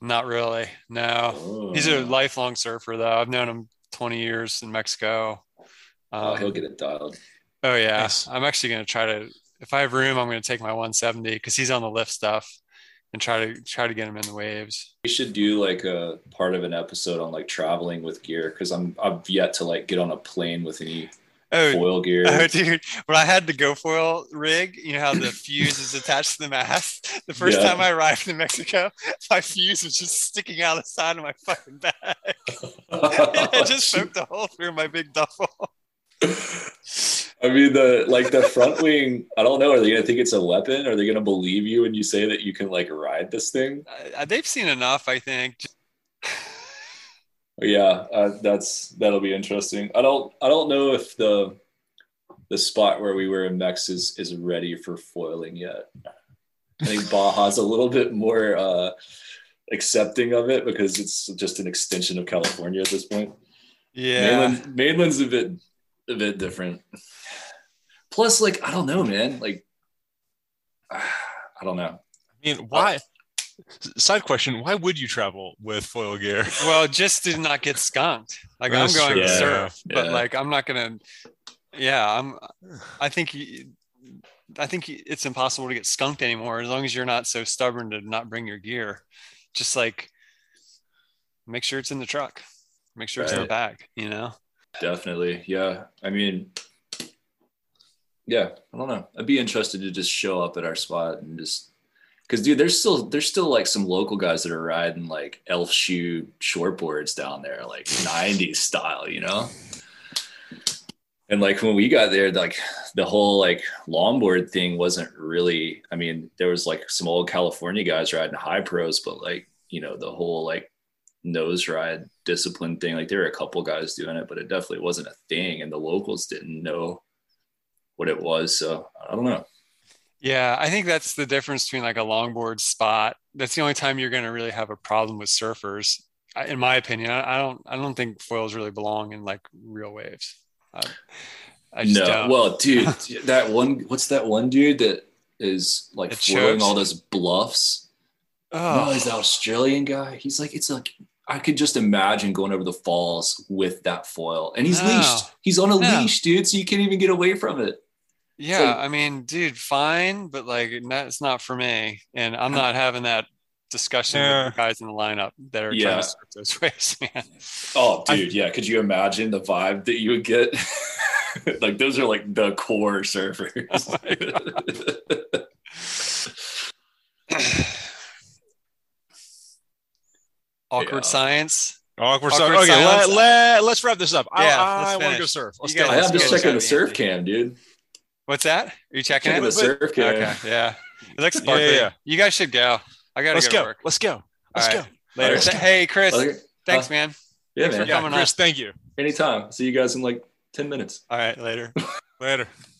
Not really. No. Oh. He's a lifelong surfer, though. I've known him 20 years in Mexico. Oh, Um, he'll get it dialed. Oh yeah, Nice. I'm actually going to try to. If I have room, I'm going to take my 170 because he's on the lift stuff, and try to try to get him in the waves. We should do like a part of an episode on like traveling with gear because I'm I've yet to like get on a plane with any Oh, foil gear. oh, dude! When I had the GoFoil rig, you know how the fuse is attached to the mast. The first Yeah. time I arrived in Mexico, my fuse was just sticking out of the side of my fucking bag. <laughs> it just <laughs> poked a hole through my big duffel. <laughs> I mean the like the front wing. I don't know. Are they gonna think it's a weapon? Are they gonna believe you when you say that you can like ride this thing? Uh, they've seen enough, I think. Yeah, uh, that's that'll be interesting. I don't I don't know if the the spot where we were in Mex is is ready for foiling yet. I think Baja's a little bit more uh, accepting of it because it's just an extension of California at this point. Yeah. Mainland, mainland's a bit a bit different. Plus, like I don't know, man. Like <sighs> I don't know. I mean, why? Uh, side question: Why would you travel with foil gear? <laughs> Well, just to not get skunked. Like That's I'm going true. to Yeah, surf, but yeah. like I'm not gonna. Yeah, I'm. I think. I think it's impossible to get skunked anymore as long as you're not so stubborn to not bring your gear. Just like make sure it's in the truck. Make sure it's in the Right. bag. You know. Definitely. Yeah. I mean, yeah, I don't know. I'd be interested to just show up at our spot and just because dude, there's still there's still like some local guys that are riding like elf shoe shortboards down there, like <laughs> 90s style, you know? And like when we got there, like the whole like longboard thing wasn't really, I mean, there was like some old California guys riding high pros, but like, you know, the whole like nose ride discipline thing. Like there were a couple guys doing it, but it definitely wasn't a thing. And the locals didn't know what it was. So I don't know. Yeah, I think that's the difference between like a longboard spot. That's the only time you're going to really have a problem with surfers, in my opinion. I don't. I don't think foils really belong in like real waves. I, I just no, don't. well, dude, <laughs> that one, what's that one dude that is like chokes? all those bluffs? oh, No, he's the Australian guy. He's like, it's like, I could just imagine going over the falls with that foil. And he's No. leashed. He's on a No. leash, dude. So you can't even get away from it. Yeah. like- I mean, dude, fine, but like that's not for me, and I'm not having that discussion Yeah. with the guys in the lineup that are trying to surf those <laughs> waves, man. Oh, I- dude, yeah. Could you imagine the vibe that you would get? <laughs> like those are like the core surfers. <laughs> Oh <sighs> Awkward Yeah. science. Awkward, Awkward. Okay, silence. let, let, let's wrap this up. I, Yeah, I, let's want to go surf. Let's You go. I Let's am just go, the surf cam, dude. What's that? Are you checking Checking it? the surf cam. Okay, yeah. It looks Yeah, sparkly. yeah, yeah. You guys should go. I gotta Let's go, to go. work. Let's go. Let's All go. right. Later. All right. Th- Hey, Chris. Okay. Thanks, Uh, man. Yeah, Thanks for man. Yeah, coming Chris, on. thank you. Anytime. See you guys in like 10 minutes. All right, later. <laughs> Later.